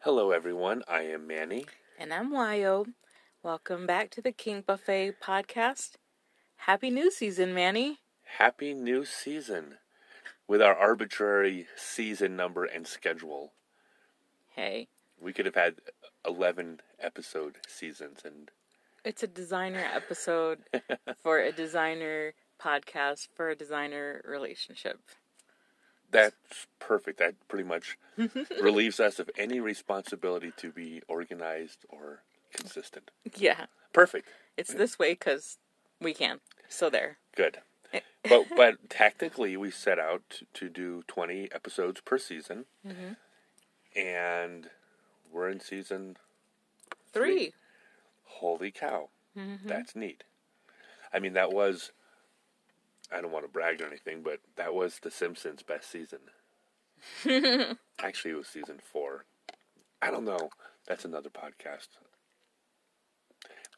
Hello, everyone. I am Manny. And I'm Wyo. Welcome back to the Kink Buffet podcast. Happy new season, Manny. Happy new season with our arbitrary season number and schedule. Hey, We could have had 11 episode seasons and it's a designer episode for a designer podcast for a designer relationship. That's perfect. That pretty much relieves us of any responsibility to be organized or consistent. Yeah, Perfect. it's this way because we can. So there. Good. Eh. But but technically we set out to, to do 20 episodes per season. Mm-hmm. And we're in season Three. Holy cow. Mm-hmm. That's neat. I mean, that was, I don't want to brag or anything, but that was The Simpsons' best season. Actually, it was season four. I don't know. That's another podcast.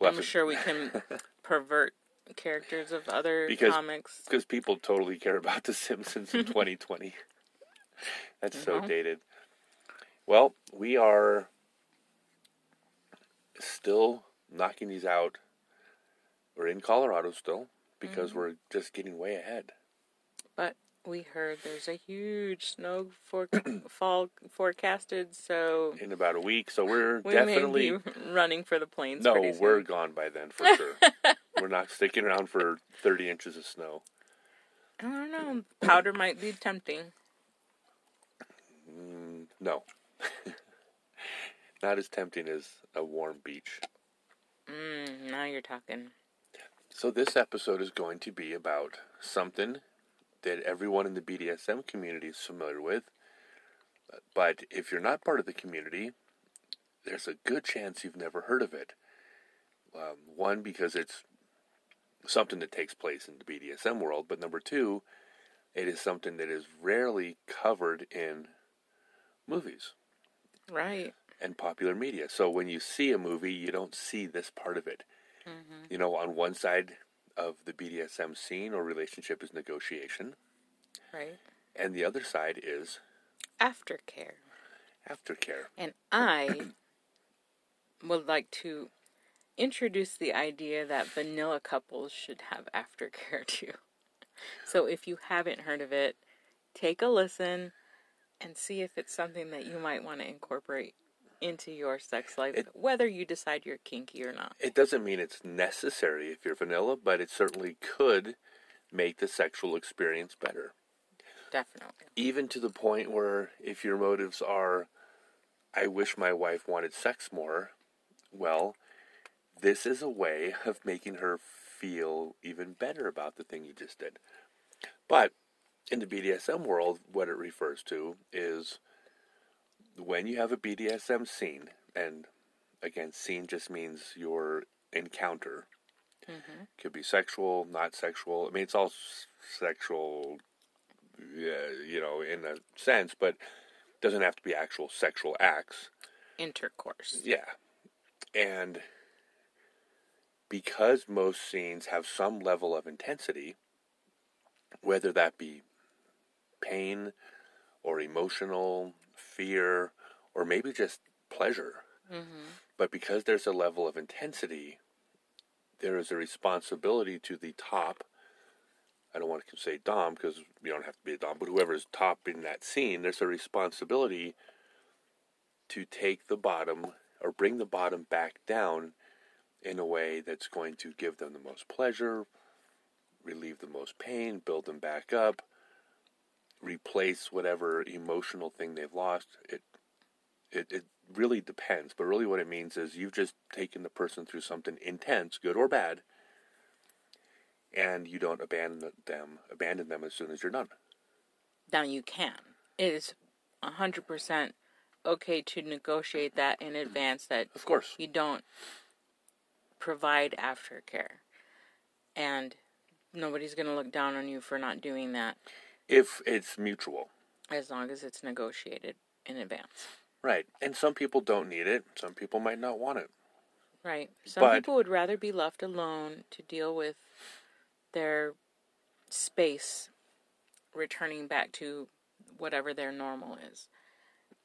We'll I'm to- sure we can pervert characters of other Because- comics. Because people totally care about The Simpsons in 2020. That's so Mhm. dated. Well, we are still knocking these out. We're in Colorado still because Mm-hmm. we're just getting way ahead. But we heard there's a huge snow for- fall forecasted, so In about a week, so we're we definitely running for the plains. no, we're gone by then for sure. we're not sticking around for 30 inches of snow. I don't know. Powder might be tempting. Mm, no, not as tempting as a warm beach. Mm, now you're talking. So this episode is going to be about something that everyone in the BDSM community is familiar with. But if you're not part of the community, there's a good chance you've never heard of it. Um, one, because it's something that takes place in the BDSM world, but number two, it is something that is rarely covered in movies Right. and popular media. So when you see a movie, you don't see this part of it. Mm-hmm. You know, on one side of the BDSM scene or relationship is negotiation, Right. and the other side is Aftercare. aftercare. And I would like to introduce the idea that vanilla couples should have aftercare too. So if you haven't heard of it, take a listen and see if it's something that you might want to incorporate into your sex life, It- whether you decide you're kinky or not. It doesn't mean it's necessary if you're vanilla, but it certainly could make the sexual experience better. Definitely. Even to the point where if your motives are, I wish my wife wanted sex more, well, this is a way of making her feel even better about the thing you just did. But in the BDSM world, what it refers to is when you have a BDSM scene, and again, scene just means your encounter. Mm-hmm. Could be sexual, not sexual. I mean, it's all s- sexual, yeah, you know, in a sense, but doesn't have to be actual sexual acts. Intercourse. Yeah. And because most scenes have some level of intensity, whether that be pain or emotional, fear, or maybe just pleasure, mm-hmm. but because there's a level of intensity, there is a responsibility to the top. I don't want to say Dom because you don't have to be a Dom, but whoever's top in that scene, there's a responsibility to take the bottom or bring the bottom back down in a way that's going to give them the most pleasure, relieve the most pain, build them back up, replace whatever emotional thing they've lost. It it it really depends, but really what it means is you've just taken the person through something intense, good or bad, and you don't abandon them abandon them as soon as you're done. Now you can. It is hundred percent okay to negotiate that in advance that Of course. you don't provide aftercare. And nobody's going to look down on you for not doing that If it's mutual. as long as it's negotiated in advance. Right. And some people don't need it. Some people might not want it. Right. Some But- people would rather be left alone to deal with their space returning back to whatever their normal is.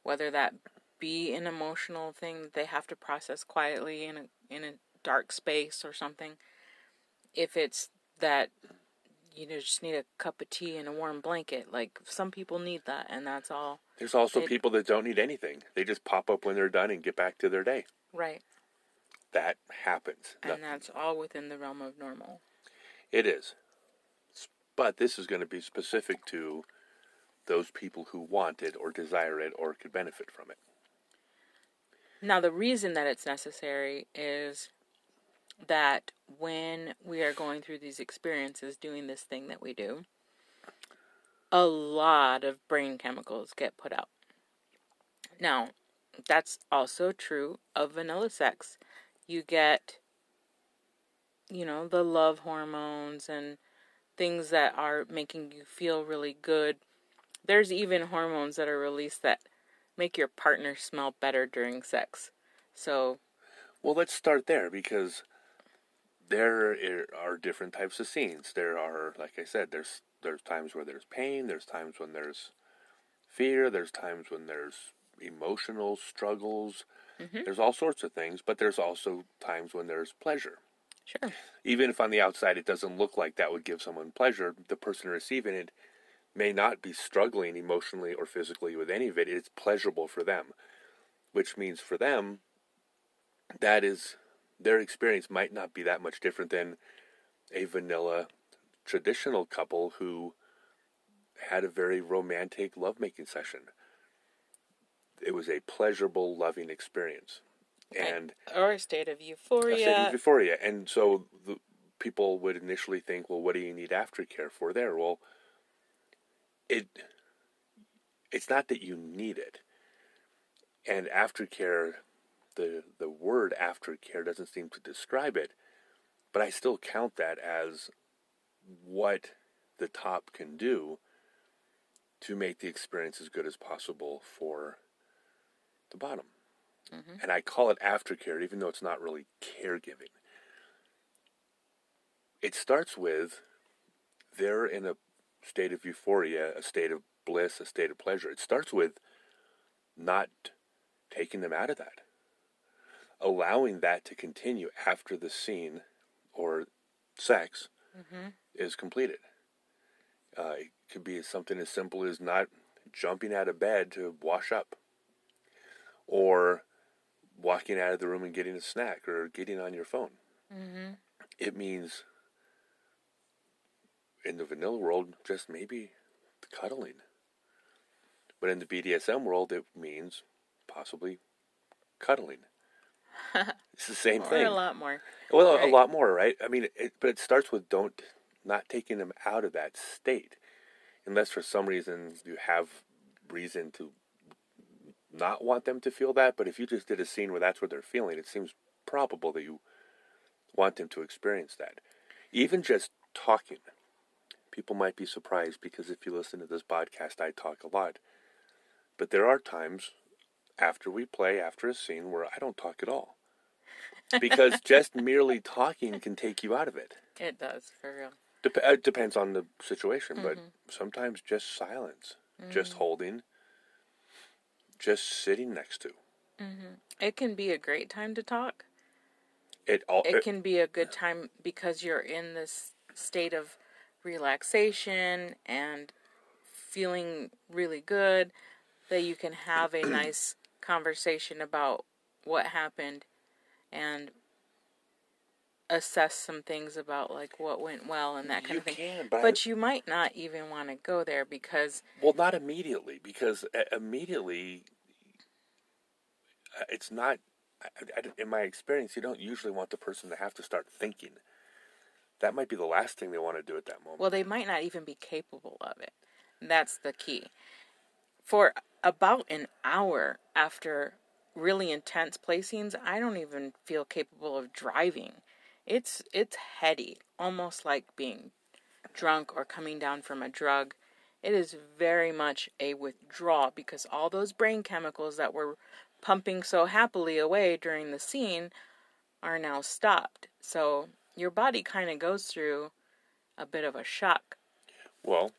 Whether that be an emotional thing that they have to process quietly in a in a dark space or something. If it's that you know just need a cup of tea and a warm blanket, like some people need that, and that's all. There's also people that don't need anything. They just pop up when they're done and get back to their day. Right, That happens. and Nothing- that's all within the realm of normal. It is. But this is going to be specific to those people who want it or desire it or could benefit from it. Now, the reason that it's necessary is that when we are going through these experiences, doing this thing that we do, a lot of brain chemicals get put out. Now, that's also true of vanilla sex. You get, you know, the love hormones and things that are making you feel really good. There's even hormones that are released that make your partner smell better during sex. So, Well, let's start there because there are different types of scenes. There are, like I said, there's there's times where there's pain, there's times when there's fear, there's times when there's emotional struggles. Mm-hmm. There's all sorts of things, but there's also times when there's pleasure. sure. Even if on the outside it doesn't look like that would give someone pleasure, the person receiving it may not be struggling emotionally or physically with any of it. It's pleasurable for them, which means for them, that is their experience might not be that much different than a vanilla traditional couple who had a very romantic lovemaking session. It was a pleasurable, loving experience. And or a state of a state euphoria. of euphoria. And so the people would initially think, well, what do you need aftercare for there? Well, it it's not that you need it. And aftercare, the the word aftercare doesn't seem to describe it, but I still count that as what the top can do to make the experience as good as possible for the bottom. Mm-hmm. And I call it aftercare, even though it's not really caregiving. It starts with they're in a state of euphoria, a state of bliss, a state of pleasure. It starts with not taking them out of that, allowing that to continue after the scene or sex is completed. Uh, it could be something as simple as not jumping out of bed to wash up, or walking out of the room and getting a snack, or getting on your phone. Mm-hmm. It means, in the vanilla world, just maybe cuddling. But in the BDSM world, it means possibly cuddling. it's the same Or thing. a lot more. Well, a lot more, right? I mean, it, but it starts with don't not taking them out of that state, unless for some reason you have reason to not want them to feel that. But if you just did a scene where that's what they're feeling, it seems probable that you want them to experience that. Even just talking, people might be surprised because if you listen to this podcast, I talk a lot. But there are times after we play, after a scene, where I don't talk at all because just merely talking can take you out of it. It does, for real. Dep- it depends on the situation, but mm-hmm. sometimes just silence, just mm. holding, just sitting next to mm-hmm. It can be a great time to talk. it. All It can be a good time because you're in this state of relaxation and feeling really good that you can have a nice conversation about what happened and assess some things about like what went well and that kind You of thing. can, but but you might not even want to go there because well, not immediately because uh, immediately uh, it's not. In my experience, you don't usually want the person to have to start thinking. That might be the last thing they want to do at that moment. Well, they might not even be capable of it. That's the key. For about an hour after really intense play scenes, I don't even feel capable of driving. It's it's heady, almost like being drunk or coming down from a drug. It is very much a withdrawal because all those brain chemicals that were pumping so happily away during the scene are now stopped. So your body kind of goes through a bit of a shock. Well,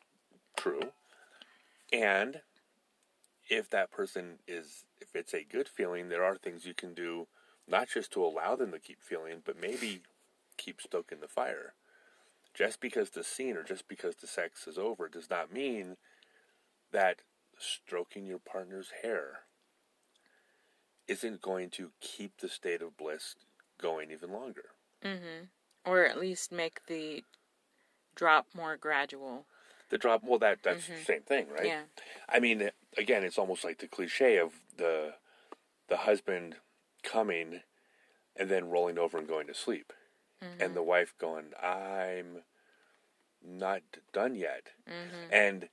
true. And if that person is, if it's a good feeling, there are things you can do, not just to allow them to keep feeling, but maybe keep stoking the fire. Just because the scene or just because the sex is over does not mean that stroking your partner's hair isn't going to keep the state of bliss going even longer. Mm-hmm. Or at least make the drop more gradual. The drop, well, that that's mm-hmm. the same thing, right? Yeah. I mean, again, it's almost like the cliche of the the husband coming and then rolling over and going to sleep, mm-hmm. and the wife going, "I'm not done yet," mm-hmm. and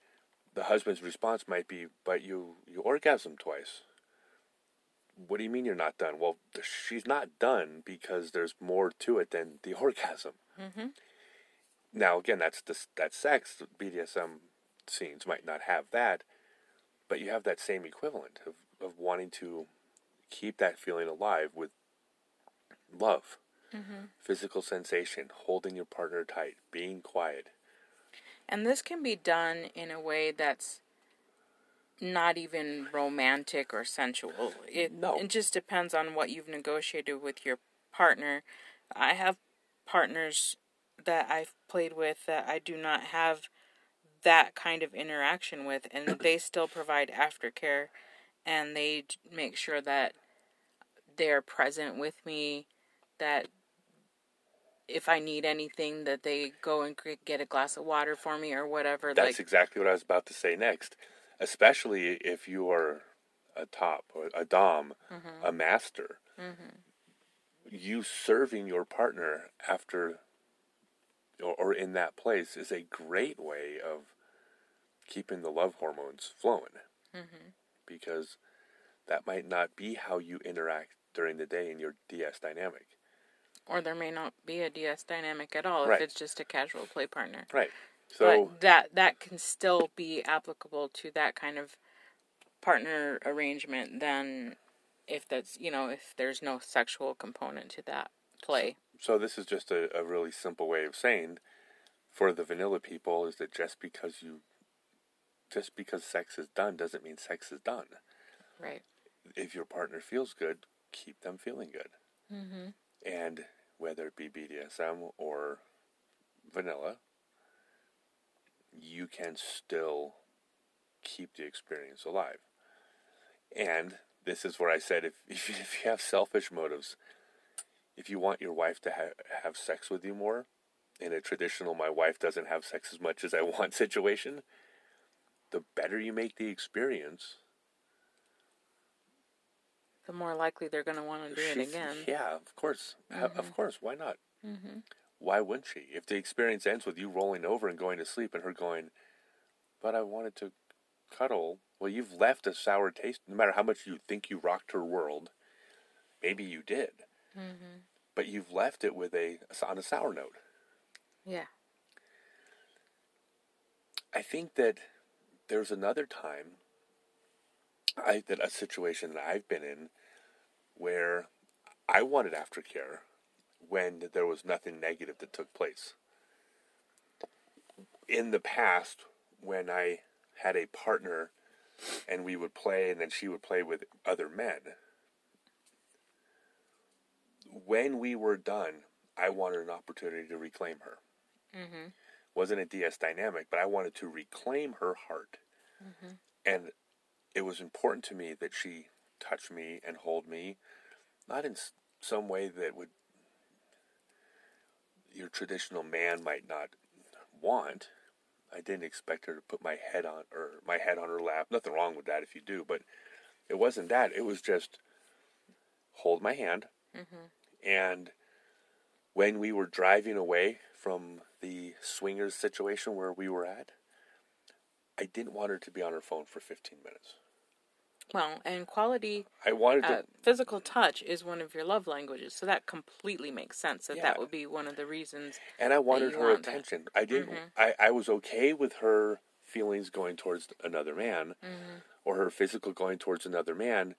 the husband's response might be, "But you you orgasm twice." What do you mean you're not done? Well, she's not done because there's more to it than the orgasm. Mm-hmm. Now, again, that's the, that sex. BDSM scenes might not have that, but you have that same equivalent of, of wanting to keep that feeling alive with love, mm-hmm. physical sensation, holding your partner tight, being quiet. And this can be done in a way that's not even romantic or sensual. It, no. it just depends on what you've negotiated with your partner. I have partners that I've played with that I do not have that kind of interaction with, and they still provide aftercare and they make sure that they're present with me, that if I need anything, that they go and get a glass of water for me or whatever. That's like, exactly what I was about to say next especially if you are a top or a dom, mm-hmm. a master. Mm-hmm. You serving your partner after or, or in that place is a great way of keeping the love hormones flowing. Mm-hmm. Because that might not be how you interact during the day in your DS dynamic. Or there may not be a DS dynamic at all right. if it's just a casual play partner. Right. So but that that can still be applicable to that kind of partner arrangement than if that's you know if there's no sexual component to that play. So this is just a, a really simple way of saying for the vanilla people is that just because you just because sex is done doesn't mean sex is done. Right. If your partner feels good, keep them feeling good. Mm-hmm. And whether it be BDSM or vanilla, you can still keep the experience alive. And this is where I said if, if, if you have selfish motives, if you want your wife to ha- have sex with you more, in a traditional my wife doesn't have sex as much as I want situation, the better you make the experience, the more likely they're going to want to do it again. Yeah, of course. Mm-hmm. Of course. Why not? Mm-hmm why wouldn't she? If the experience ends with you rolling over and going to sleep and her going, but I wanted to cuddle, well, you've left a sour taste. No matter how much you think you rocked her world, maybe you did, mm-hmm. but you've left it with a on a sour note. Yeah. I think that there's another time, I that a situation that I've been in, where I wanted aftercare when there was nothing negative that took place. In the past, when I had a partner and we would play and then she would play with other men, when we were done, I wanted an opportunity to reclaim her. Mm-hmm. Wasn't a DS dynamic, but I wanted to reclaim her heart. Mm-hmm. And it was important to me that she touch me and hold me, not in some way that would your traditional man might not want. I didn't expect her to put my head on or my head on her lap. Nothing wrong with that if you do, but it wasn't that. It was just hold my hand. Mm-hmm. And when we were driving away from the swingers situation where we were at, I didn't want her to be on her phone for 15 minutes. Well, and quality. I wanted to, uh, physical touch is one of your love languages, so that completely makes sense. That Yeah. that would be one of the reasons. and I wanted her want that. attention. I didn't. Mhm. I, I was okay with her feelings going towards another man, Mm-hmm. or her physical going towards another man.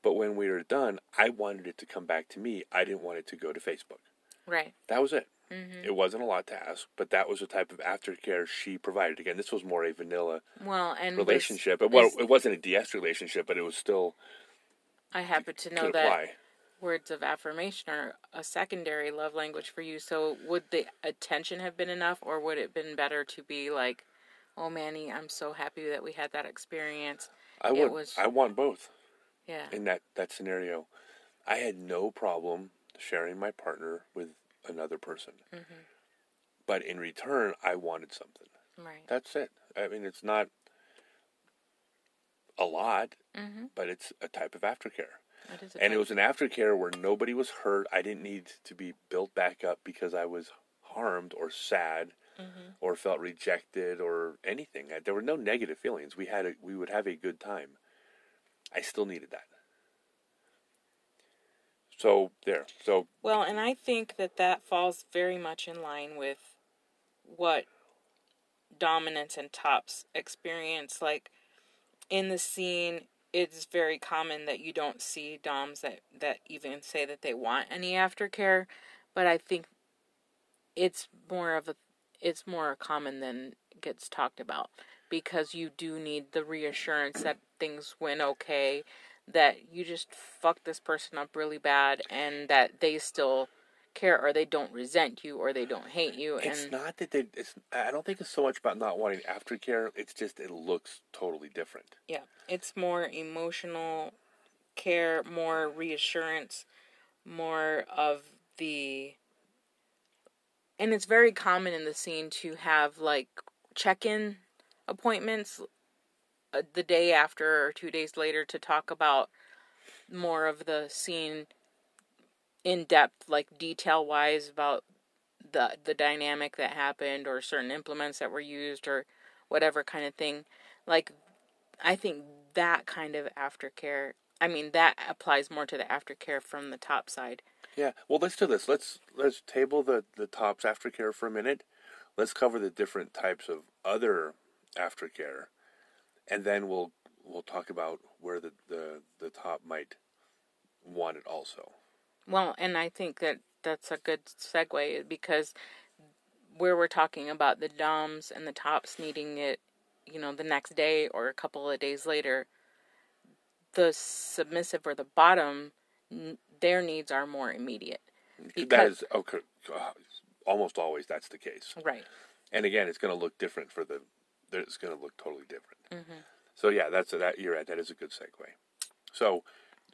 But when we were done, I wanted it to come back to me. I didn't want it to go to Facebook. Right. That was it. Mm-hmm. It wasn't a lot to ask, but that was the type of aftercare she provided. Again, this was more a vanilla Well, and this- relationship. It, well, this- it wasn't a DS relationship, but it was still I happen to know that words of affirmation are a secondary love language for you. So would the attention have been enough, or would it have been better to be like, "Oh, Manny, I'm so happy that we had that experience." I it would. was- I want both Yeah. in that that scenario. I had no problem sharing my partner with another person, Mm-hmm. but in return, I wanted something. Right. That's it. I mean, it's not a lot, Mm-hmm. but it's a type of aftercare. A And it was an aftercare where nobody was hurt. I didn't need to be built back up because I was harmed or sad Mhm. or felt rejected or anything. There were no negative feelings. We had a, we would have a good time. I still needed that. So there. So Well, and I think that that falls very much in line with what dominance and tops experience. Like in the scene, it's very common that you don't see doms that that even say that they want any aftercare, but I think it's more of a it's more common than gets talked about because you do need the reassurance that things went okay that you just fucked this person up really bad and that they still care or they don't resent you or they don't hate you it's not that they. It's. I don't think it's so much about not wanting aftercare. It's just it looks totally different. yeah it's more emotional care more reassurance more of the and it's very common in the scene to have like check-in appointments Uh, the day after or two days later to talk about more of the scene in depth like detail wise about the the dynamic that happened or certain implements that were used or whatever kind of thing like i think that kind of aftercare i mean that applies more to the aftercare from the top side Yeah. Well, let's do this. Let's let's table the the tops aftercare for a minute. Let's cover the different types of other aftercare, and then we'll we'll talk about where the the, the top might want it also. Well, and I think that that's a good segue because where we're talking about the DOMs and the tops needing it, you know, the next day or a couple of days later, the submissive or the bottom, their needs are more immediate. that is okay. uh, Almost always that's the case. Right. And again, it's going to look different for the. It's going to look totally different. Mm-hmm. So yeah, that's that. You're right. That is a good segue. So,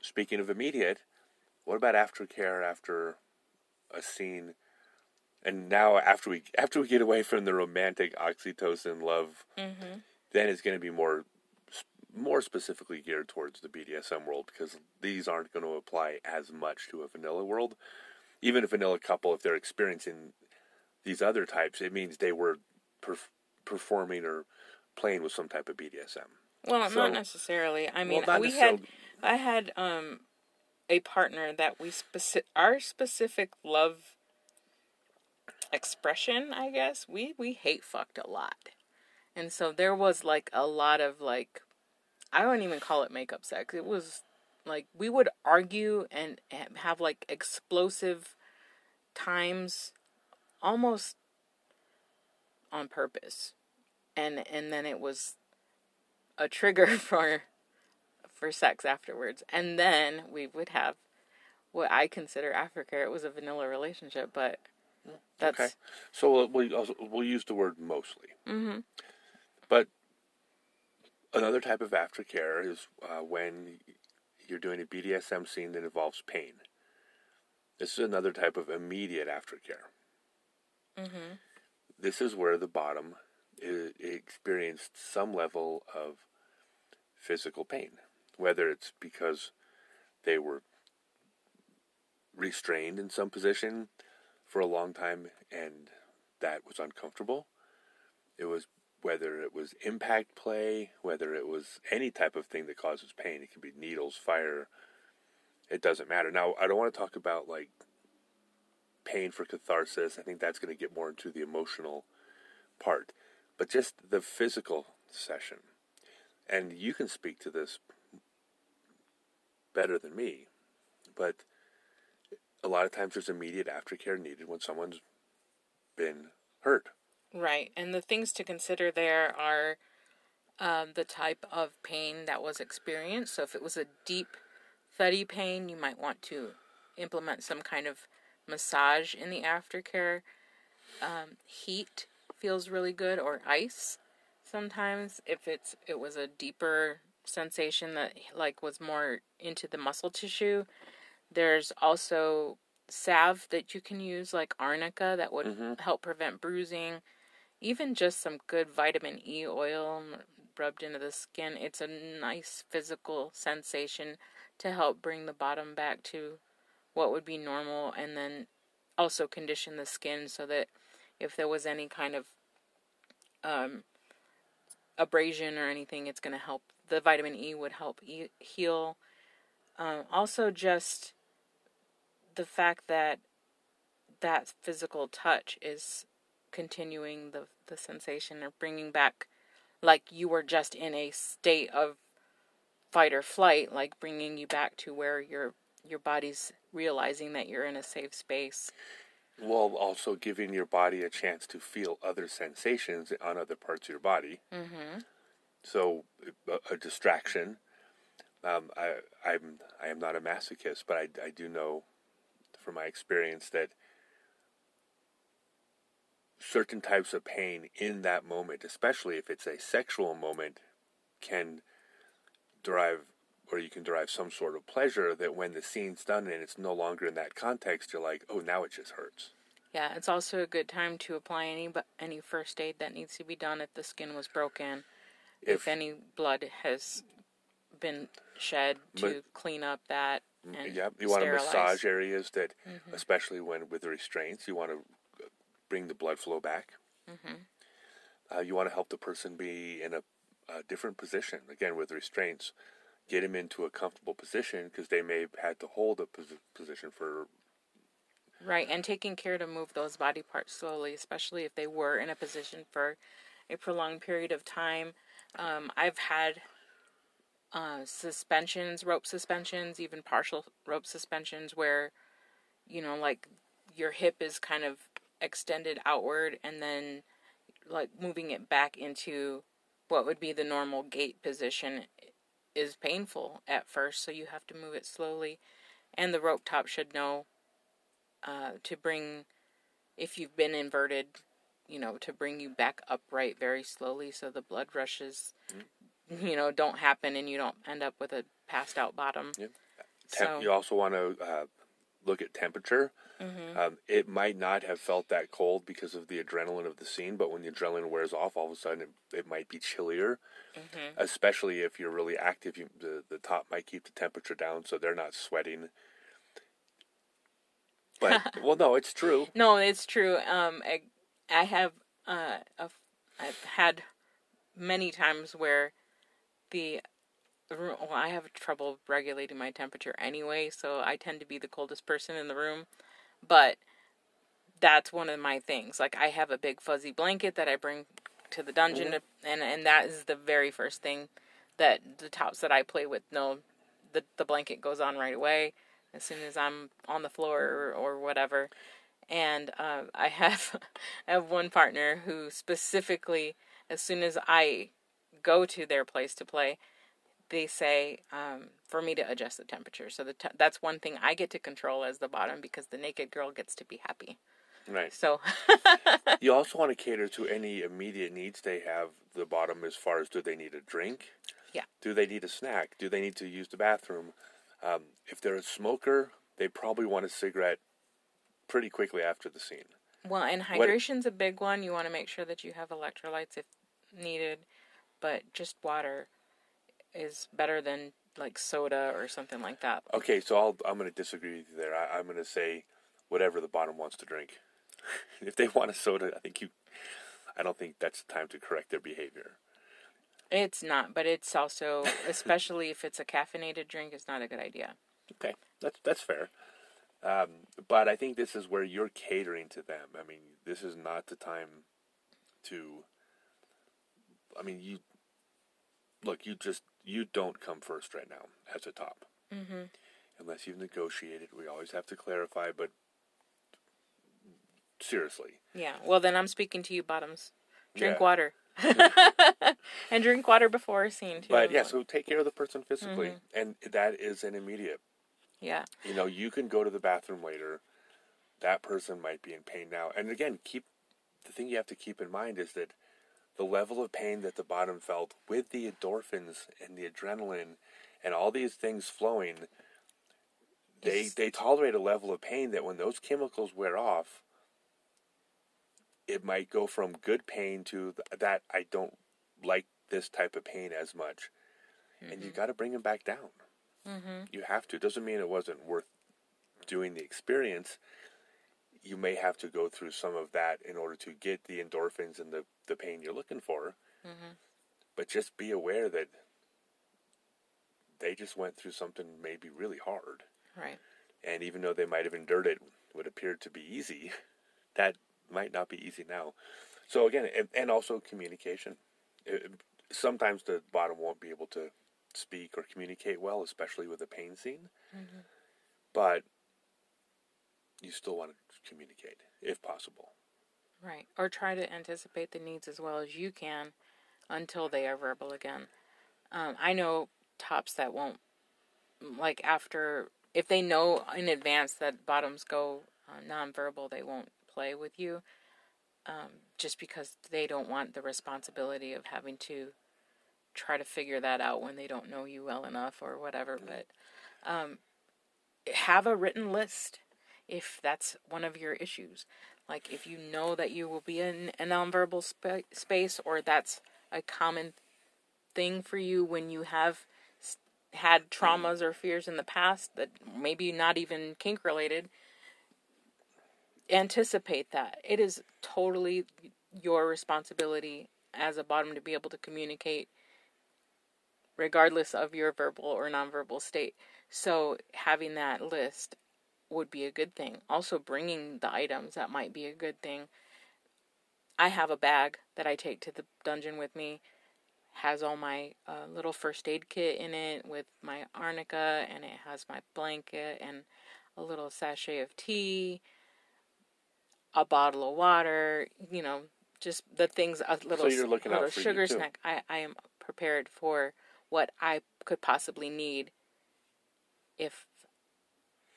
speaking of immediate, what about aftercare after a scene? And now after we after we get away from the romantic oxytocin love, Mm-hmm. then it's going to be more more specifically geared towards the BDSM world because these aren't going to apply as much to a vanilla world. Even a vanilla couple, if they're experiencing these other types, it means they were perf- performing or playing with some type of BDSM. Well, So- not necessarily. I mean, not we had, I had um, a partner that we specific our specific love expression. I guess we we hate fucked a lot, and so there was like a lot of like, I don't even call it makeup sex. It was like we would argue and have like explosive times, almost on purpose, and and then it was a trigger for for sex afterwards. And then we would have what I consider aftercare. It was a vanilla relationship, but that's Okay, so we'll we'll, use the word mostly, hmm but another type of aftercare is uh, when you're doing a BDSM scene that involves pain. This is another type of immediate aftercare. hmm This is where the bottom experienced some level of physical pain, whether it's because they were restrained in some position for a long time and that was uncomfortable. It was whether it was impact play, whether it was any type of thing that causes pain. It could be needles, fire. It doesn't matter. Now, I don't want to talk about like pain for catharsis. I think that's going to get more into the emotional part. But just the physical session. And you can speak to this better than me. But a lot of times there's immediate aftercare needed when someone's been hurt. Right. And the things to consider there are um, the type of pain that was experienced. So if it was a deep, thuddy pain, you might want to implement some kind of massage in the aftercare. Um, heat feels really good, or ice. Sometimes, if it's it was a deeper sensation that like was more into the muscle tissue, there's also salve that you can use, like arnica, that would Mhm. help prevent bruising. Even just some good vitamin E oil rubbed into the skin. It's a nice physical sensation to help bring the bottom back to what would be normal and then also condition the skin so that if there was any kind of um, abrasion or anything, it's going to help. The vitamin E would help e- heal. Um, also, just the fact that that physical touch is continuing the the sensation or bringing back like you were just in a state of fight or flight like bringing you back to where your your body's realizing that you're in a safe space While also giving your body a chance to feel other sensations on other parts of your body. mm-hmm. So a, a distraction. Um, I, I'm I am not a masochist, but I, I do know from my experience that certain types of pain in that moment, especially if it's a sexual moment, can derive or you can derive some sort of pleasure that when the scene's done and it's no longer in that context, you're like, oh, now it just hurts. yeah it's also a good time to apply any any first aid that needs to be done if the skin was broken if, If- any blood has been shed to clean up that and yeah, you want to massage areas that, Mhm. especially when with the restraints, you want to bring the blood flow back. Mhm. Uh, you want to help the person be in a, a different position. Again, with restraints, get them into a comfortable position because they may have had to hold a posi- position for. Right, and taking care to move those body parts slowly, especially if they were in a position for a prolonged period of time. Um, I've had uh, suspensions, rope suspensions, even partial rope suspensions, where you know, like your hip is kind of extended outward, and then like moving it back into what would be the normal gait position is painful at first, so you have to move it slowly. And the rope top should know uh, to bring, if you've been inverted, you know, to bring you back upright very slowly so the blood rushes, you know, don't happen and you don't end up with a passed out bottom. Yep. So, you also want to uh, look at temperature. mhm. Um, it might not have felt that cold because of the adrenaline of the scene, but when the adrenaline wears off, all of a sudden it, it might be chillier. Mhm. Especially if you're really active, you, the the top might keep the temperature down, so they're not sweating. But well, no, it's true. No, it's true. Um, I, I have, uh, a, I've had many times where the, room, well, I have trouble regulating my temperature anyway, so I tend to be the coldest person in the room. But that's one of my things. Like I have a big fuzzy blanket that I bring to the dungeon, and and that is the very first thing that the tops that I play with know. The the blanket goes on right away as soon as I'm on the floor or, or whatever. And uh, I have I have one partner who specifically, as soon as I go to their place to play, they say um, for me to adjust the temperature. So the te- that's one thing I get to control as the bottom because the naked girl gets to be happy. Right. So You also want to cater to any immediate needs they have. The bottom, as far as do they need a drink? Yeah. Do they need a snack? Do they need to use the bathroom? Um, if they're a smoker, they probably want a cigarette pretty quickly after the scene. well, and What- hydration's a big one. You want to make sure that you have electrolytes if needed, but just water is better than like soda or something like that. Okay, so I'll, I'm going to disagree with you there. I, I'm going to say whatever the bottom wants to drink. if they want a soda, I think you. I don't think that's the time to correct their behavior. It's not, but it's also, especially if it's a caffeinated drink, it's not a good idea. Okay, that's that's fair. Um, but I think this is where you're catering to them. I mean, this is not the time to. I mean, you look. You just you don't come first right now as a top, Mm-hmm. unless you've negotiated. We always have to clarify, but seriously. Yeah. Well, then I'm speaking to you, bottoms. Drink Yeah. water. and drink water before a scene too. But yeah, so take care of the person physically, Mm-hmm. and that is an immediate. yeah, You know, you can go to the bathroom later. That person might be in pain now, and again, keep the thing you have to keep in mind is that the level of pain that the bottom felt with the endorphins and the adrenaline and all these things flowing, they Is- they tolerate a level of pain that when those chemicals wear off, it might go from good pain to th- that I don't like this type of pain as much, and you got to bring them back down. mm-hmm. You have to. It doesn't mean it wasn't worth doing the experience. You may have to go through some of that in order to get the endorphins and the, the pain you're looking for. Mm-hmm. But just be aware that they just went through something maybe really hard. right. And even though they might have endured it, what appeared to be easy, that might not be easy now. So again, and, and also communication. It- sometimes the bottom won't be able to speak or communicate well, especially with a pain scene. But you still want to communicate if possible. Right. Or try to anticipate the needs as well as you can until they are verbal again. Um, I know tops that won't, like, after, if they know in advance that bottoms go uh, nonverbal, they won't play with you um, just because they don't want the responsibility of having to try to figure that out when they don't know you well enough or whatever. But um, have a written list if that's one of your issues. Like if you know that you will be in a nonverbal spa- space, or that's a common thing for you when you have had traumas or fears in the past that maybe not even kink related. Anticipate that. It is totally your responsibility as a bottom to be able to communicate regardless of your verbal or nonverbal state. So having that list would be a good thing. Also, bringing the items that might be a good thing. I have a bag that I take to the dungeon with me. Has all my uh, little first aid kit in it with my arnica, and it has my blanket and a little sachet of tea, a bottle of water. You know, just the things. A little, you're looking out little sugar snack. I, I am prepared for what I could possibly need if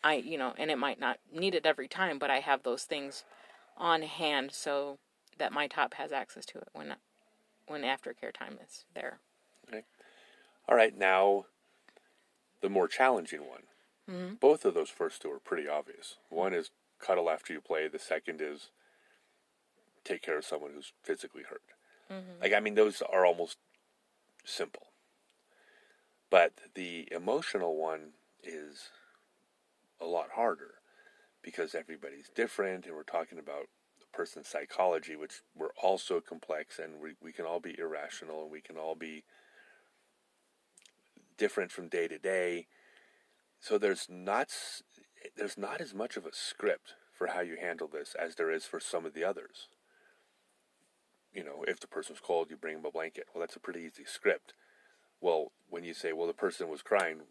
I, you know, and it might not need it every time, but I have those things on hand so that my top has access to it when when aftercare time is there. Okay. All right, now the more challenging one. Mm-hmm. Both of those first two are pretty obvious. One is cuddle after you play. The second is take care of someone who's physically hurt. Mm-hmm. Like I mean, those are almost simple. But the emotional one is a lot harder because everybody's different, and we're talking about the person's psychology, which we're all so complex, and we, we can all be irrational, and we can all be different from day to day. So there's not there's not as much of a script for how you handle this as there is for some of the others. You know, if the person's cold, you bring them a blanket. Well, that's a pretty easy script. Well, when you say, well, the person was crying,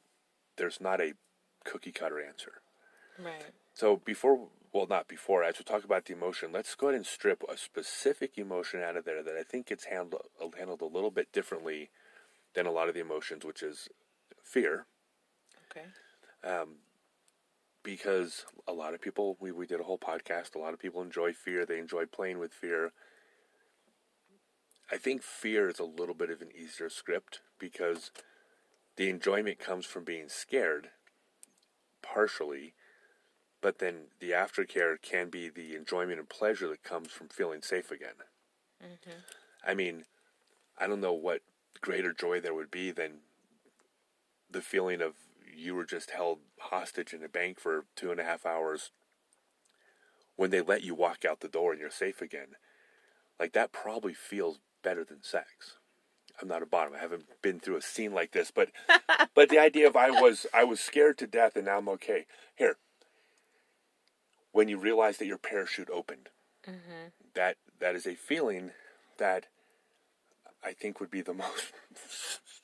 there's not a cookie cutter answer. Right. So before, well, not before, as we talk about the emotion, let's go ahead and strip a specific emotion out of there that I think gets handled handled a little bit differently than a lot of the emotions, which is fear. Okay. Um, because a lot of people, we, we did a whole podcast, a lot of people enjoy fear. They enjoy playing with fear. I think fear is a little bit of an easier script because the enjoyment comes from being scared, partially, but then the aftercare can be the enjoyment and pleasure that comes from feeling safe again. Mm-hmm. I mean, I don't know what greater joy there would be than the feeling of you were just held hostage in a bank for two and a half hours when they let you walk out the door and you're safe again. Like that probably feels better than sex. I'm not a bottom. I haven't been through a scene like this, but but the idea of I was I was scared to death and now I'm okay. Here, when you realize that your parachute opened, mm-hmm. that that is a feeling that I think would be the most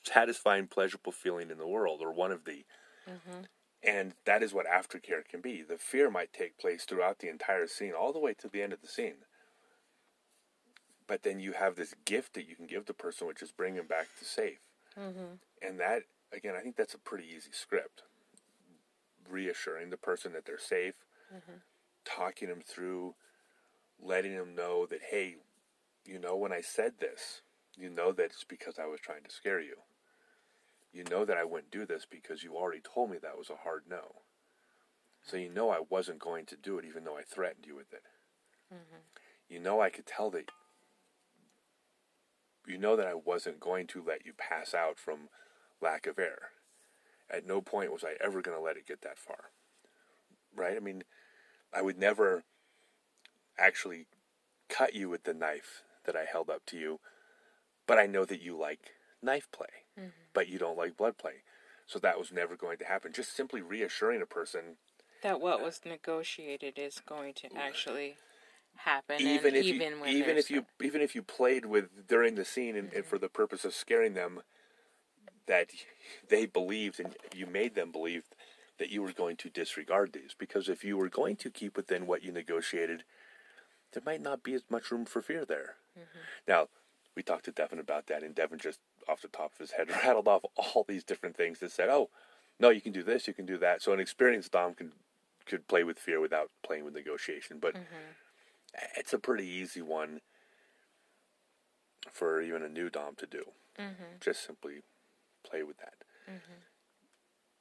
satisfying, pleasurable feeling in the world, or one of the. Mm-hmm. And that is what aftercare can be. The fear might take place throughout the entire scene, all the way to the end of the scene. But then you have this gift that you can give the person, which is bring them back to safe. Mm-hmm. And that, again, I think that's a pretty easy script. Reassuring the person that they're safe, Mhm. talking them through, letting them know that, hey, you know, when I said this, you know that it's because I was trying to scare you. You know that I wouldn't do this because you already told me that was a hard no. So you know I wasn't going to do it even though I threatened you with it. Mhm. You know I could tell that you know that I wasn't going to let you pass out from lack of air. At no point was I ever going to let it get that far. Right? I mean, I would never actually cut you with the knife that I held up to you, but I know that you like knife play, Mhm. but you don't like blood play. So that was never going to happen. Just simply reassuring a person That what was negotiated is going to actually happen, even if even you, even if you even if you played with during the scene and, and for the purpose of scaring them that they believed and you made them believe that you were going to disregard these. Because if you were going to keep within what you negotiated there might not be as much room for fear there. Now we talked to devin about that and devin just off the top of his head rattled off all these different things that said oh no you can do this you can do that. So an experienced dom can could play with fear without playing with negotiation. But it's a pretty easy one for even a new dom to do. Mhm. Just simply play with that.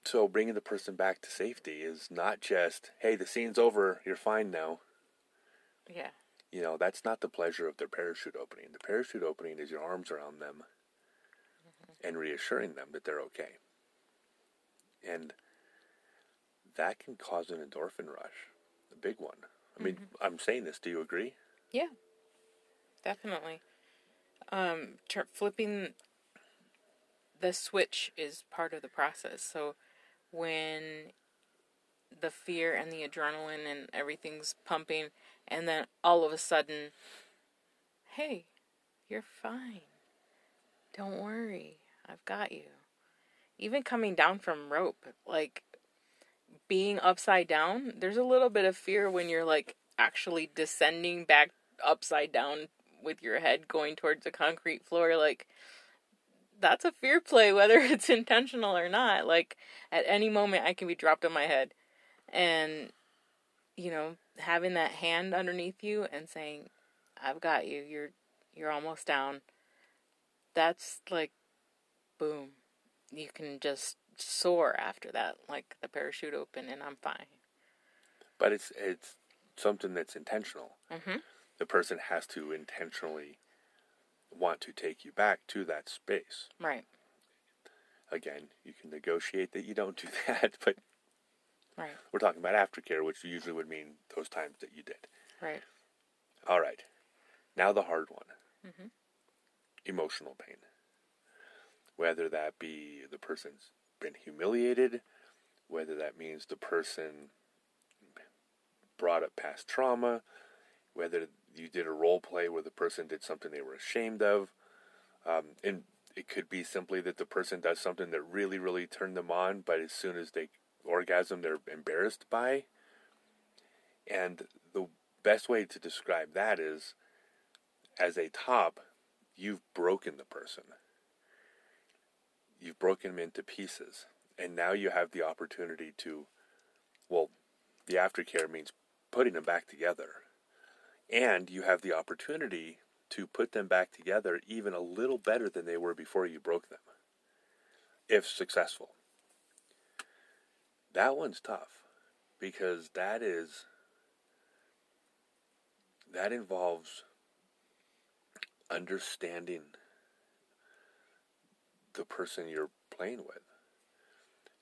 So bringing the person back to safety is not just, hey, the scene's over, you're fine now. yeah, You know, that's not the pleasure of their parachute opening. The parachute opening is your arms around them and reassuring them that they're okay. And that can cause an endorphin rush, a big one. I mean, I'm saying this. Do you agree? yeah, definitely. Um, ter- flipping the switch is part of the process. So when the fear and the adrenaline and everything's pumping, and then all of a sudden, hey, you're fine. Don't worry, I've got you. Even coming down from rope, like being upside down, there's a little bit of fear when you're like actually descending back upside down with your head going towards the concrete floor. Like, that's a fear play, whether it's intentional or not. Like, at any moment, I can be dropped on my head. And, you know, having that hand underneath you and saying, I've got you, you're, you're almost down. That's like, boom. You can just soar after that, like the parachute open, and I'm fine. But it's it's something that's intentional. Mm-hmm. The person has to intentionally want to take you back to that space. Right, Again, you can negotiate that you don't do that, but right, we're talking about aftercare, which usually would mean those times that you did. right. All right. Now the hard one. Mhm. Emotional pain. Whether that be the person's been humiliated, whether that means the person brought up past trauma, whether you did a role play where the person did something they were ashamed of, um, and it could be simply that the person does something that really, really turned them on, but as soon as they orgasm, they're embarrassed by. And the best way to describe that is as a top, you've broken the person. You've broken them into pieces. And now you have the opportunity to, well, the aftercare means putting them back together. And you have the opportunity to put them back together even a little better than they were before you broke them, if successful. That one's tough because that is that involves understanding the person you're playing with.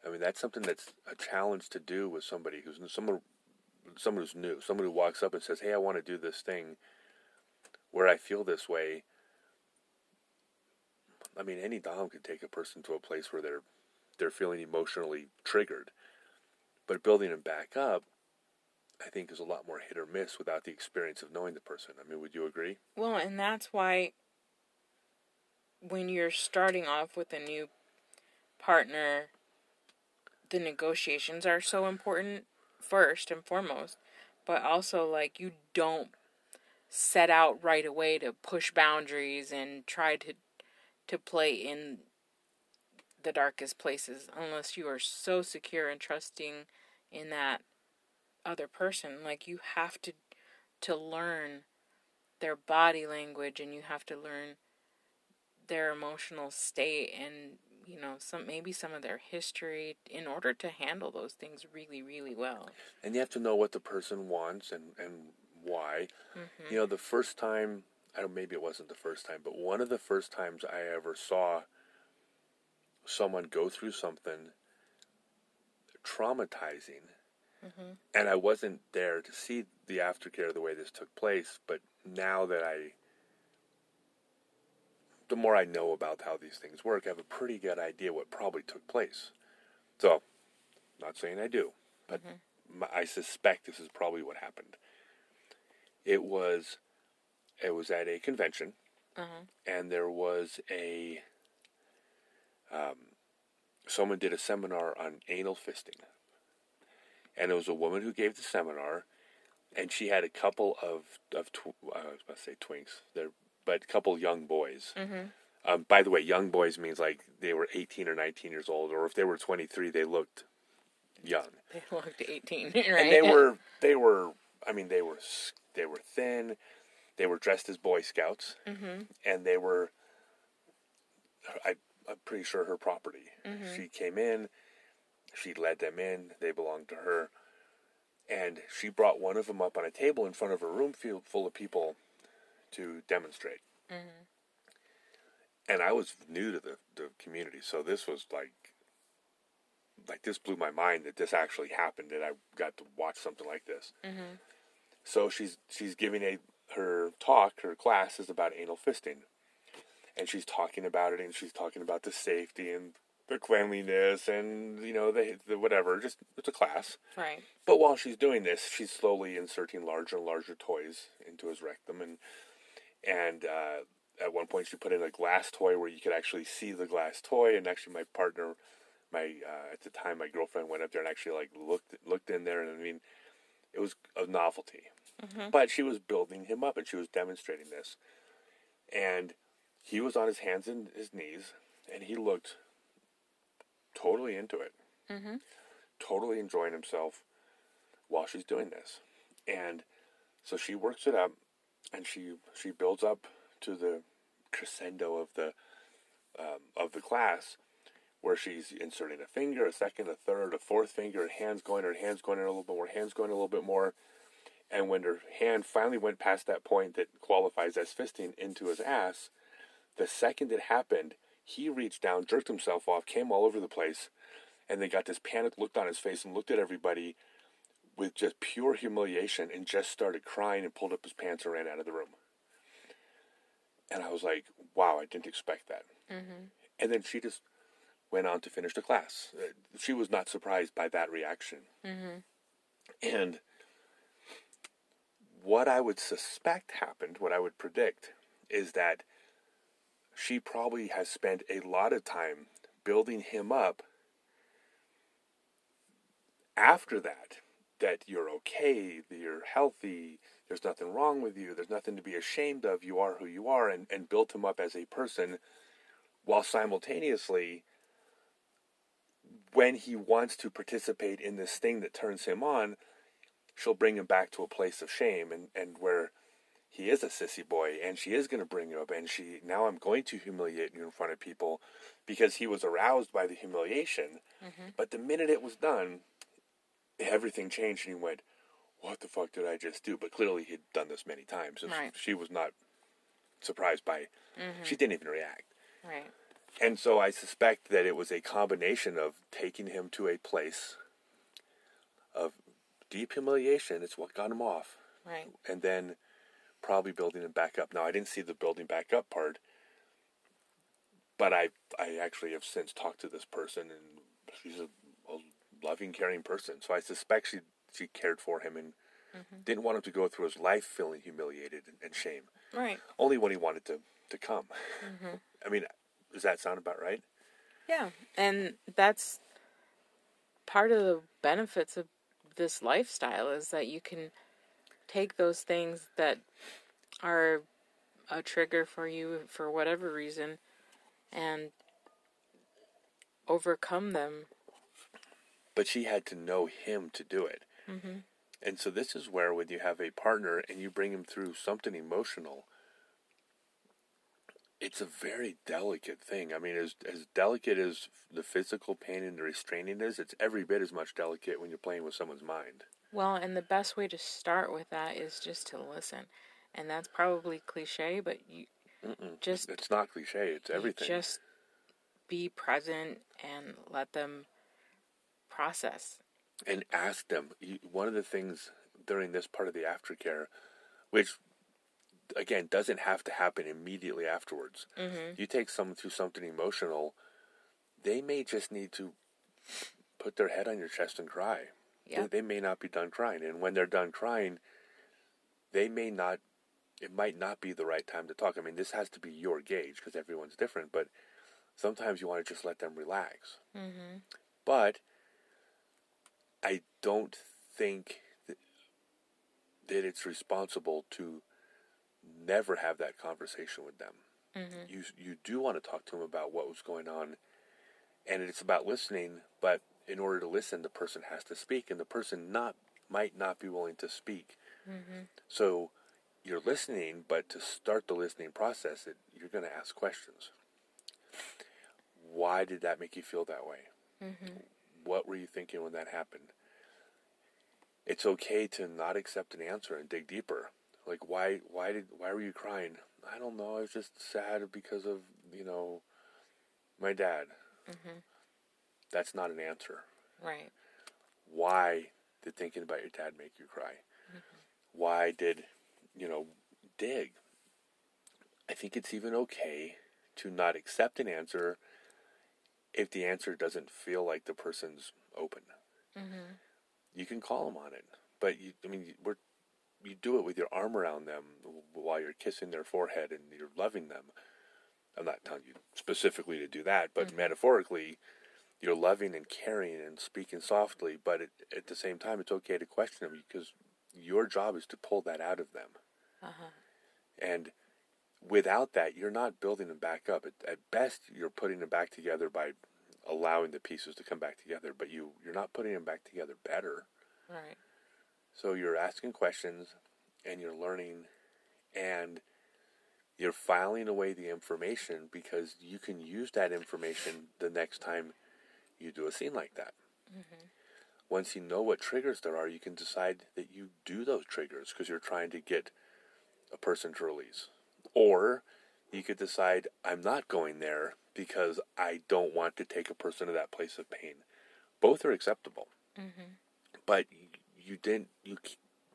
I mean, that's something that's a challenge to do with somebody who's someone someone who's new, someone who walks up and says, "Hey, I want to do this thing where I feel this way." I mean, any dom could take a person to a place where they're they're feeling emotionally triggered, but building them back up, I think, is a lot more hit or miss without the experience of knowing the person. I mean, would you agree? Well, and that's why when you're starting off with a new partner, the negotiations are so important first and foremost, but also like you don't set out right away to push boundaries and try to to play in the darkest places unless you are so secure and trusting in that other person. Like you have to to learn their body language and you have to learn their emotional state and you know some maybe some of their history in order to handle those things really really well and you have to know what the person wants and and why mm-hmm. you know the first time i don't maybe it wasn't the first time but one of the first times i ever saw someone go through something traumatizing mm-hmm. and i wasn't there to see the aftercare the way this took place but now that i the more I know about how these things work, I have a pretty good idea what probably took place. So, not saying I do, but mm-hmm. I suspect this is probably what happened. It was, it was at a convention, uh-huh. and there was a, um, someone did a seminar on anal fisting, and it was a woman who gave the seminar, and she had a couple of of tw- I was about to say twinks. They're but a couple young boys. Mm-hmm. Um, by the way, young boys means like they were 18 or 19 years old, or if they were 23, they looked young. They looked 18, right? And they were, they were, I mean, they were, they were thin. They were dressed as Boy Scouts, mm-hmm. and they were. I, I'm pretty sure her property. Mm-hmm. She came in, she led them in. They belonged to her, and she brought one of them up on a table in front of a room full of people to demonstrate. Mm-hmm. And I was new to the, the community, so this was like, like this blew my mind that this actually happened, and I got to watch something like this. Mm-hmm. So she's she's giving a her talk, her class is about anal fisting, and she's talking about it, and she's talking about the safety and the cleanliness and you know the, the whatever just it's a class right but while she's doing this she's slowly inserting larger and larger toys into his rectum and and uh, at one point she put in a glass toy where you could actually see the glass toy. And actually, my partner, my uh, at the time my girlfriend went up there and actually like looked looked in there, and I mean, it was a novelty. Mm-hmm. But she was building him up, and she was demonstrating this, and he was on his hands and his knees, and he looked totally into it, mm-hmm. totally enjoying himself while she's doing this, and so she works it up, and she she builds up to the crescendo of the um, of the class where she's inserting a finger, a second, a third, a fourth finger, her hands going, her hands going in a little bit more, hands going a little bit more. And when her hand finally went past that point that qualifies as fisting into his ass, the second it happened, he reached down, jerked himself off, came all over the place, and then got this panicked look on his face and looked at everybody with just pure humiliation and just started crying and pulled up his pants and ran out of the room. And I was like, wow, I didn't expect that. Mm-hmm. And then she just went on to finish the class. Uh, she was not surprised by that reaction. Mm-hmm. And what I would suspect happened, what I would predict, is that she probably has spent a lot of time building him up after that that you're okay, that you're healthy, there's nothing wrong with you, there's nothing to be ashamed of, you are who you are, and, and built him up as a person while simultaneously when he wants to participate in this thing that turns him on, she'll bring him back to a place of shame and, and where he is a sissy boy and she is going to bring him up and she now I'm going to humiliate you in front of people because he was aroused by the humiliation. Mm-hmm. But the minute it was done, everything changed and he went, what the fuck did I just do? But clearly he'd done this many times. Right. She was not surprised by mm-hmm. She didn't even react. Right. And so I suspect that it was a combination of taking him to a place of deep humiliation. It's what got him off. Right. And then probably building him back up. Now I didn't see the building back up part, but I I actually have since talked to this person and she's a loving, caring person. So I suspect she she cared for him and mm-hmm. didn't want him to go through his life feeling humiliated and, and shame. Right. Only when he wanted to to come. Mm-hmm. I mean, does that sound about right? Yeah, and that's part of the benefits of this lifestyle is that you can take those things that are a trigger for you for whatever reason and overcome them. But she had to know him to do it. Mm-hmm. And so this is where when you have a partner and you bring him through something emotional, it's a very delicate thing. I mean, as as delicate as the physical pain and the restraining is, it's every bit as much delicate when you're playing with someone's mind. Well, and the best way to start with that is just to listen, and that's probably cliche, but you Mm-mm. just It's not cliche. It's everything. just be present and let them process. and ask them. One of the things during this part of the aftercare, which again doesn't have to happen immediately afterwards. Mm-hmm. You take someone through something emotional, they may just need to put their head on your chest and cry. Yeah. They, they may not be done crying, and when they're done crying, they may not. It might not be the right time to talk. I mean, this has to be your gauge because everyone's different. But sometimes you want to just let them relax. Mm-hmm. But I don't think that, that it's responsible to never have that conversation with them. Mm-hmm. You you do want to talk to them about what was going on, and it's about listening. But in order to listen, the person has to speak, and the person not might not be willing to speak. Mm-hmm. So you're listening, but to start the listening process, it, you're going to ask questions. Why did that make you feel that way? Mm-hmm. What were you thinking when that happened? It's okay to not accept an answer and dig deeper. Like why why did why were you crying? I don't know. I was just sad because of, you know, my dad. Mm-hmm. That's not an answer. Right. Why did thinking about your dad make you cry? Why did, you know, dig? I think it's even okay to not accept an answer if the answer doesn't feel like the person's open. Mm-hmm. You can call them on it, but you, I mean, we're you do it with your arm around them while you're kissing their forehead and you're loving them. I'm not telling you specifically to do that, but Mhm. metaphorically, you're loving and caring and speaking softly. But it, at the same time, it's okay to question them because your job is to pull that out of them. Uh-huh. And without that, you're not building them back up. At, at best, you're putting them back together by allowing the pieces to come back together. But you you're not putting them back together better. Right. So you're asking questions and you're learning and you're filing away the information because you can use that information the next time you do a scene like that. Mm-hmm. Once you know what triggers there are, you can decide that you do those triggers because you're trying to get a person to release. Or you could decide, I'm not going there because I don't want to take a person to that place of pain. Both are acceptable Mm-hmm. but you didn't you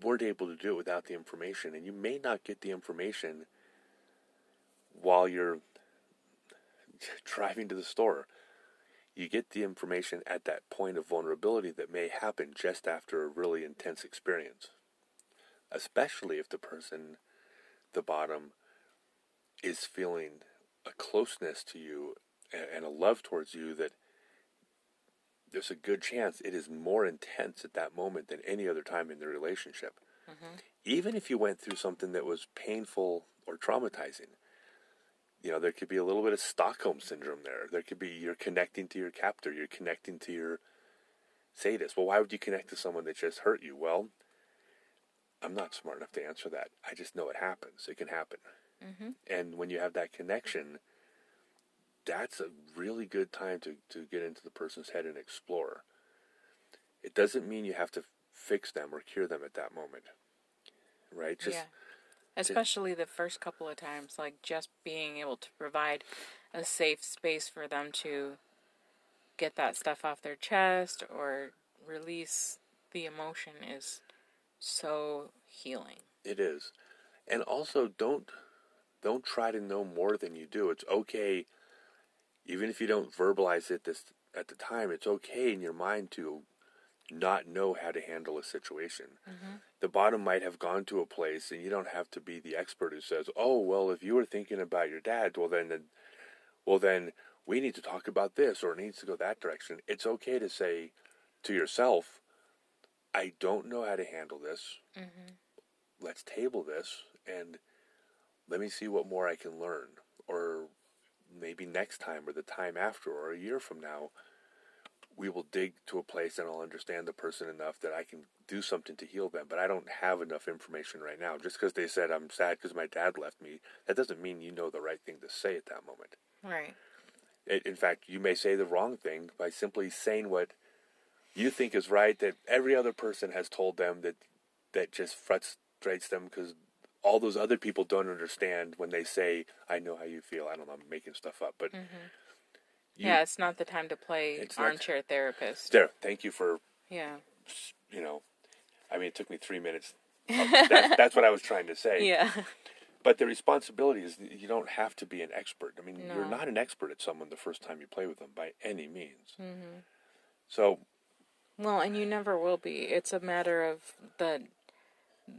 weren't able to do it without the information and you may not get the information while you're driving to the store you get the information at that point of vulnerability that may happen just after a really intense experience especially if the person the bottom is feeling a closeness to you and a love towards you that there's a good chance it is more intense at that moment than any other time in the relationship. Mm-hmm. Even if you went through something that was painful or traumatizing, you know, there could be a little bit of Stockholm syndrome there. There could be you're connecting to your captor, you're connecting to your sadist. Well, why would you connect to someone that just hurt you? Well, I'm not smart enough to answer that. I just know it happens. It can happen. Mm-hmm. And when you have that connection, that's a really good time to, to get into the person's head and explore. It doesn't mean you have to fix them or cure them at that moment. Right? Just yeah. Especially the first couple of times, like just being able to provide a safe space for them to get that stuff off their chest or release the emotion is so healing. it is. And also don't don't try to know more than you do. It's okay even if you don't verbalize it this at the time, it's okay in your mind to not know how to handle a situation. Mm-hmm. the bottom might have gone to a place and you don't have to be the expert who says oh well if you were thinking about your dad well then well then we need to talk about this or it needs to go that direction it's okay to say to yourself, I don't know how to handle this. Mm-hmm. Let's table this and let me see what more I can learn. Or maybe next time or the time after or a year from now, we will dig to a place and I'll understand the person enough that I can do something to heal them. But I don't have enough information right now. Just because they said I'm sad because my dad left me, that doesn't mean you know the right thing to say at that moment. Right. It, in fact, you may say the wrong thing by simply saying what you think is right that every other person has told them that that just frustrates them because all those other people don't understand when they say, "I know how you feel." I don't know. I'm making stuff up, but Mm-hmm. you- yeah, it's not the time to play It's not- armchair therapist. there. Thank you for Yeah. you know. I mean, it took me three minutes. that's, that's what I was trying to say. Yeah. But the responsibility is you don't have to be an expert. I mean, you're not an expert at someone the first time you play with them by any means. Mm-hmm. So Well, and you never will be. It's a matter of the.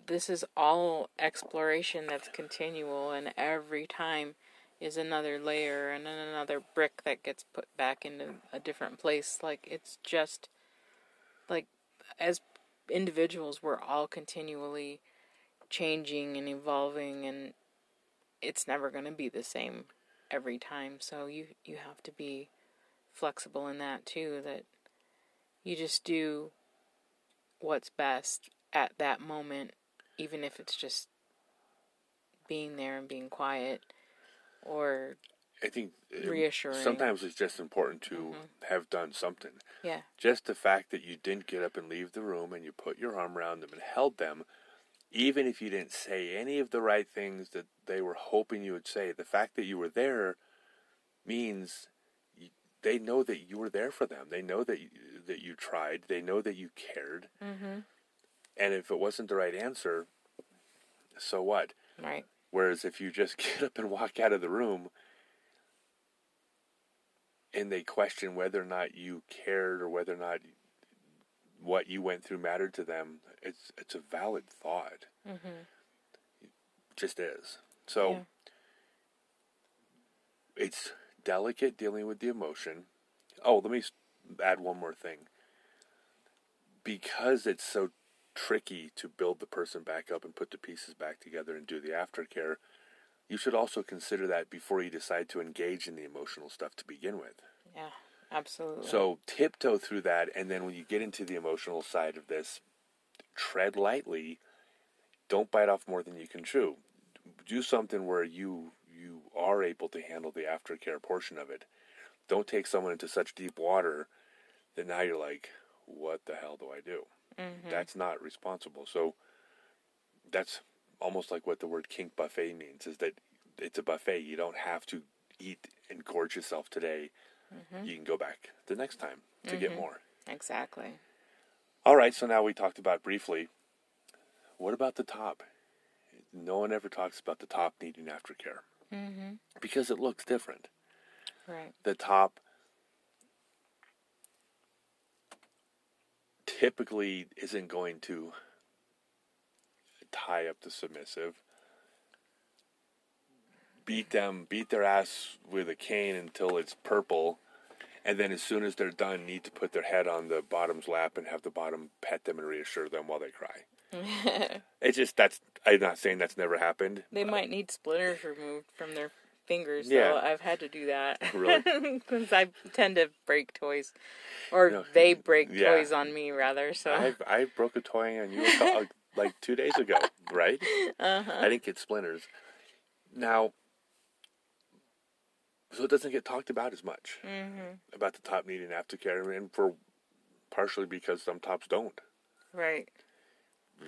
This is all exploration that's continual, and every time is another layer and then another brick that gets put back into a different place. Like, it's just. Like, as individuals, we're all continually changing and evolving, and it's never going to be the same every time. So, you, you have to be flexible in that, too, that you just do what's best at that moment, even if it's just being there and being quiet or I think uh, Reassuring. Sometimes it's just important to have done something. yeah Just the fact that you didn't get up and leave the room and you put your arm around them and held them, even if you didn't say any of the right things that they were hoping you would say, the fact that you were there means they know that you were there for them. They know that you, that you tried. They know that you cared. Mhm. And if it wasn't the right answer, so what? right Whereas if you just get up and walk out of the room and they question whether or not you cared or whether or not what you went through mattered to them, it's it's a valid thought. Mhm. It just is. So Yeah. it's delicate dealing with the emotion. Oh, let me add one more thing. Because it's so tricky to build the person back up and put the pieces back together and do the aftercare, you should also consider that before you decide to engage in the emotional stuff to begin with. yeah absolutely So tiptoe through that, and then when you get into the emotional side of this, tread lightly. Don't bite off more than you can chew. Do something where you you are able to handle the aftercare portion of it. Don't take someone into such deep water that now you're like, what the hell do I do? Mhm. That's not responsible. So that's almost like what the word kink buffet means is that it's a buffet. You don't have to eat and gorge yourself today. You can go back the next time to get more. exactly All right, so now we talked about briefly. What about the top? No one ever talks about the top needing aftercare mm-hmm. because it looks different. right The top typically isn't going to tie up the submissive, beat them, beat their ass with a cane until it's purple, and then as soon as they're done, need to put their head on the bottom's lap and have the bottom pet them and reassure them while they cry. It's just that's I'm not saying that's never happened. they uh, might need splinters removed from their fingers Yeah. so i've had to do that Really? because i tend to break toys or No, they break yeah. toys on me rather so I I broke a toy on you like two days ago, right? uh-huh. I didn't get splinters. Now, so it doesn't get talked about as much mm-hmm. about the top needing aftercare, and for partially because some tops don't. right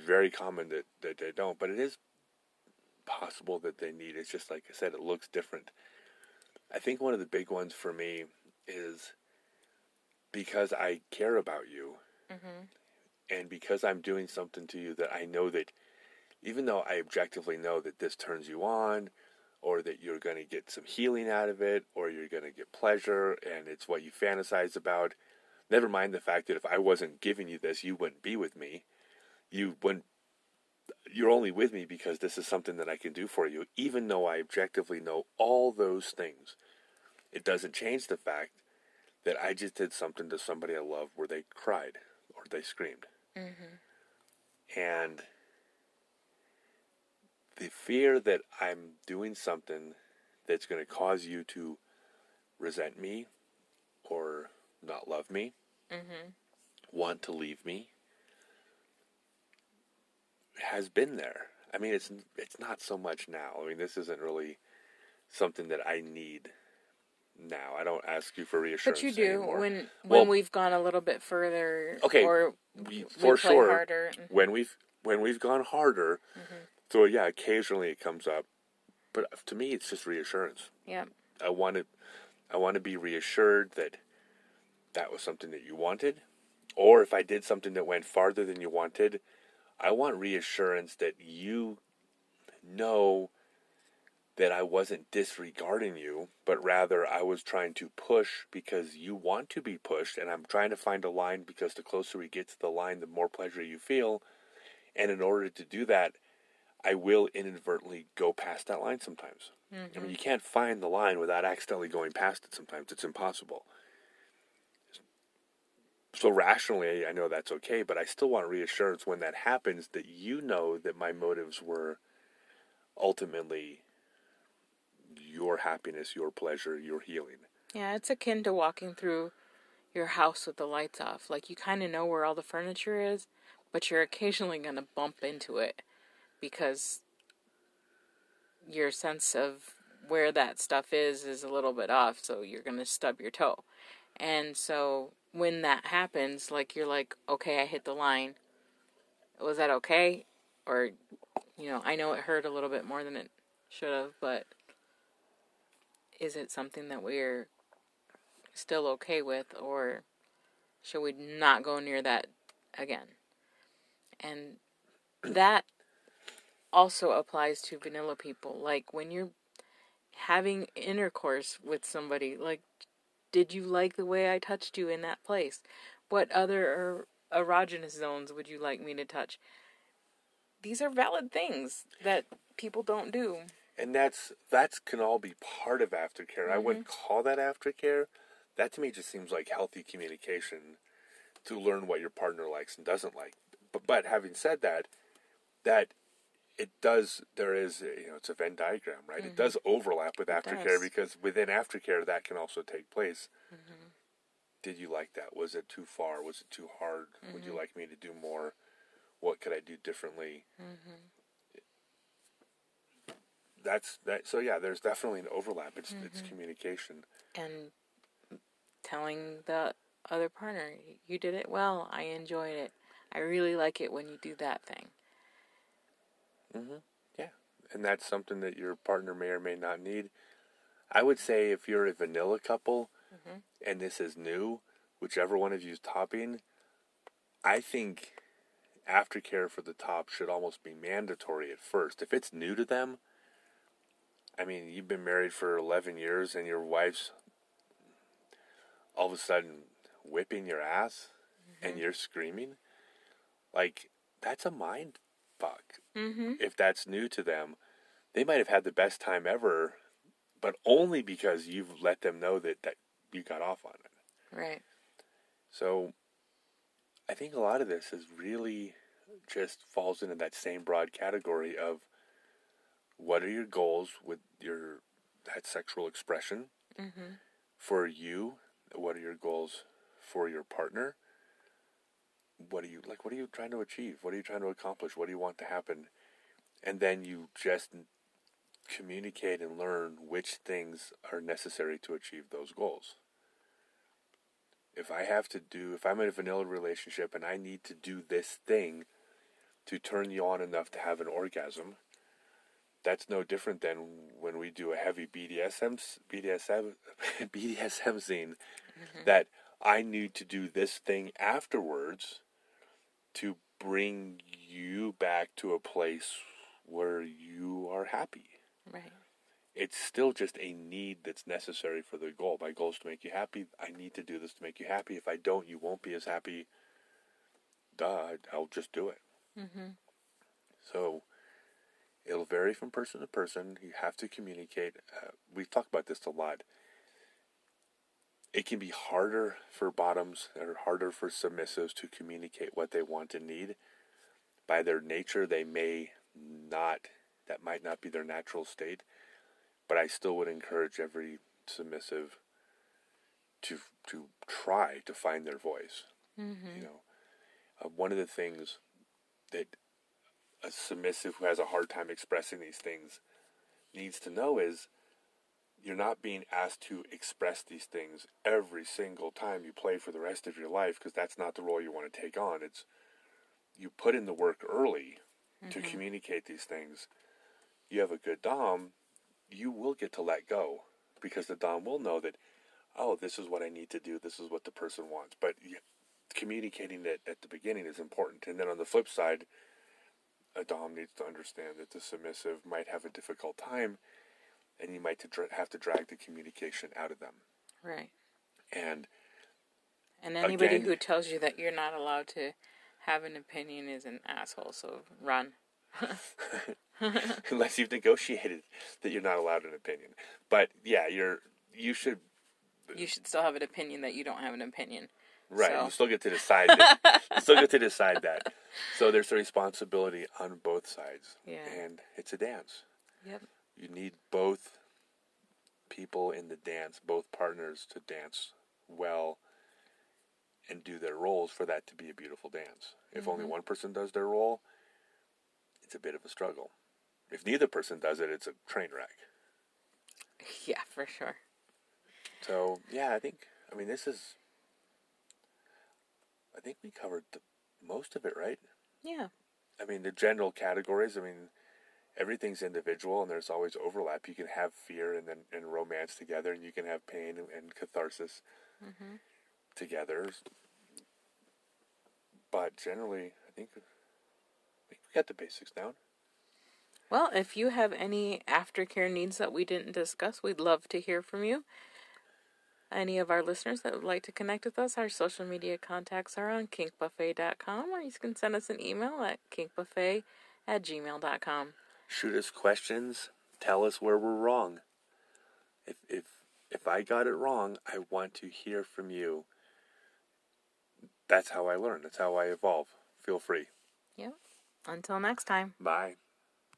Very common that, that they don't, but it is possible that they need. It's just like I said, it looks different. I think one of the big ones for me is because I care about you mm-hmm. and because I'm doing something to you that I know that even though I objectively know that this turns you on or that you're going to get some healing out of it or you're going to get pleasure and it's what you fantasize about never mind the fact that if I wasn't giving you this you wouldn't be with me you wouldn't you're only with me because this is something that I can do for you even though I objectively know all those things. It doesn't change the fact that I just did something to somebody I love where they cried or they screamed. Mm-hmm. And the fear that I'm doing something that's going to cause you to resent me or not love me, mm-hmm. want to leave me, has been there. I mean, it's it's not so much now. I mean, this isn't really something that I need now. I don't ask you for reassurance. But you do anymore. when when Well- we've gone a little bit further. Okay, Or we, for sure harder. When we've when we've gone harder. Mm-hmm. So yeah, occasionally it comes up, but to me, it's just reassurance. yeah. I want to, I want to be reassured that that was something that you wanted, or if I did something that went farther than you wanted, I want reassurance that you know that I wasn't disregarding you, but rather I was trying to push because you want to be pushed, and I'm trying to find a line because the closer we get to the line, the more pleasure you feel, and in order to do that, I will inadvertently go past that line sometimes. I mean, mm-hmm. you can't find the line without accidentally going past it sometimes. It's impossible. So, rationally, I know that's okay, but I still want reassurance when that happens that you know that my motives were ultimately your happiness, your pleasure, your healing. Yeah, it's akin to walking through your house with the lights off. Like you kind of know where all the furniture is, but you're occasionally going to bump into it because your sense of where that stuff is is a little bit off, so you're going to stub your toe. And so when that happens, like you're like, okay, I hit the line. Was that okay? Or, you know, I know it hurt a little bit more than it should have, but is it something that we're still okay with, or should we not go near that again? And that also applies to vanilla people. Like when you're having intercourse with somebody, like, did you like the way I touched you in that place? What other er- erogenous zones would you like me to touch? These are valid things that people don't do. And that's that's can all be part of aftercare. I wouldn't call that aftercare. That to me just seems like healthy communication to learn what your partner likes and doesn't like. But but having said that, that it does there is uh, you know it's a Venn diagram, right? It mm-hmm. does overlap with aftercare because within aftercare that can also take place. Mm-hmm. Did you like that? Was it too far? Was it too hard? Would you mm-hmm. like me to do more? What could I do differently? That's that. So yeah, there's definitely an overlap. It's it's communication. and telling the other partner, you did it well. I enjoyed it. I really like it when you do that thing. Mm-hmm. Yeah, and that's something that your partner may or may not need. I would say if you're a vanilla couple mm-hmm. and this is new, whichever one of you is topping, I think aftercare for the top should almost be mandatory at first. If it's new to them, I mean, you've been married for 11 years and your wife's all of a sudden whipping your ass and mm-hmm. you're screaming, like, that's a mind fuck Mm-hmm. if that's new to them, they might have had the best time ever, but only because you've let them know that, that you got off on it. Right. So I think a lot of this is really just falls into that same broad category of what are your goals with your that sexual expression Mm-hmm. for you? What are your goals for your partner? What are you like? What are you trying to achieve? What are you trying to accomplish? What do you want to happen? And then you just communicate and learn which things are necessary to achieve those goals. If I have to do, if I'm in a vanilla relationship and I need to do this thing to turn you on enough to have an orgasm, that's no different than when we do a heavy BDSM BDSM BDSM scene mm-hmm. that I need to do this thing afterwards to bring you back to a place where you are happy. Right. It's still just a need that's necessary for the goal. My goal is to make you happy. I need to do this to make you happy. If I don't, you won't be as happy. Duh, I'll just do it. Mm-hmm. So it'll vary from person to person. You have to communicate. Uh, we've talked about this a lot. It can be harder for bottoms or harder for submissives to communicate what they want and need. By their nature, they may not, that might not be their natural state, but I still would encourage every submissive to to try to find their voice. Mm-hmm. You know, uh, one of the things that a submissive who has a hard time expressing these things needs to know is you're not being asked to express these things every single time you play for the rest of your life because that's not the role you want to take on. It's you put in the work early to Mm-hmm. communicate these things. You have a good dom, you will get to let go because the dom will know that oh, this is what I need to do. This is what the person wants. But communicating it at the beginning is important. And then on the flip side, a dom needs to understand that the submissive might have a difficult time and you might to dra- have to drag the communication out of them. Right. And And anybody Again- who tells you that you're not allowed to have an opinion is an asshole. So run. unless you've negotiated that you're not allowed an opinion. But yeah, you're you should You should still have an opinion that you don't have an opinion. right. So- You still get to decide. That, you still get to decide that. So there's a responsibility on both sides, Yeah. and it's a dance. Yep. You need both people in the dance, both partners to dance well and do their roles for that to be a beautiful dance. If only mm-hmm. one person does their role, it's a bit of a struggle. If neither person does it, it's a train wreck. Yeah, for sure. So yeah, I think I mean this is I think we covered the, most of it, right? Yeah. I mean the general categories. I mean everything's individual, and there's always overlap. You can have fear and then and romance together, and you can have pain and, and catharsis mm-hmm. together. But generally, I think I think we got the basics down. Well, if you have any aftercare needs that we didn't discuss, we'd love to hear from you. Any of our listeners that would like to connect with us, our social media contacts are on kinkbuffet.com or you can send us an email at kinkbuffet at gmail.com. shoot us questions tell us where we're wrong. If if if i got it wrong i want to hear from you. That's how i learn. That's how i evolve. Feel free. Yep. Until next time. bye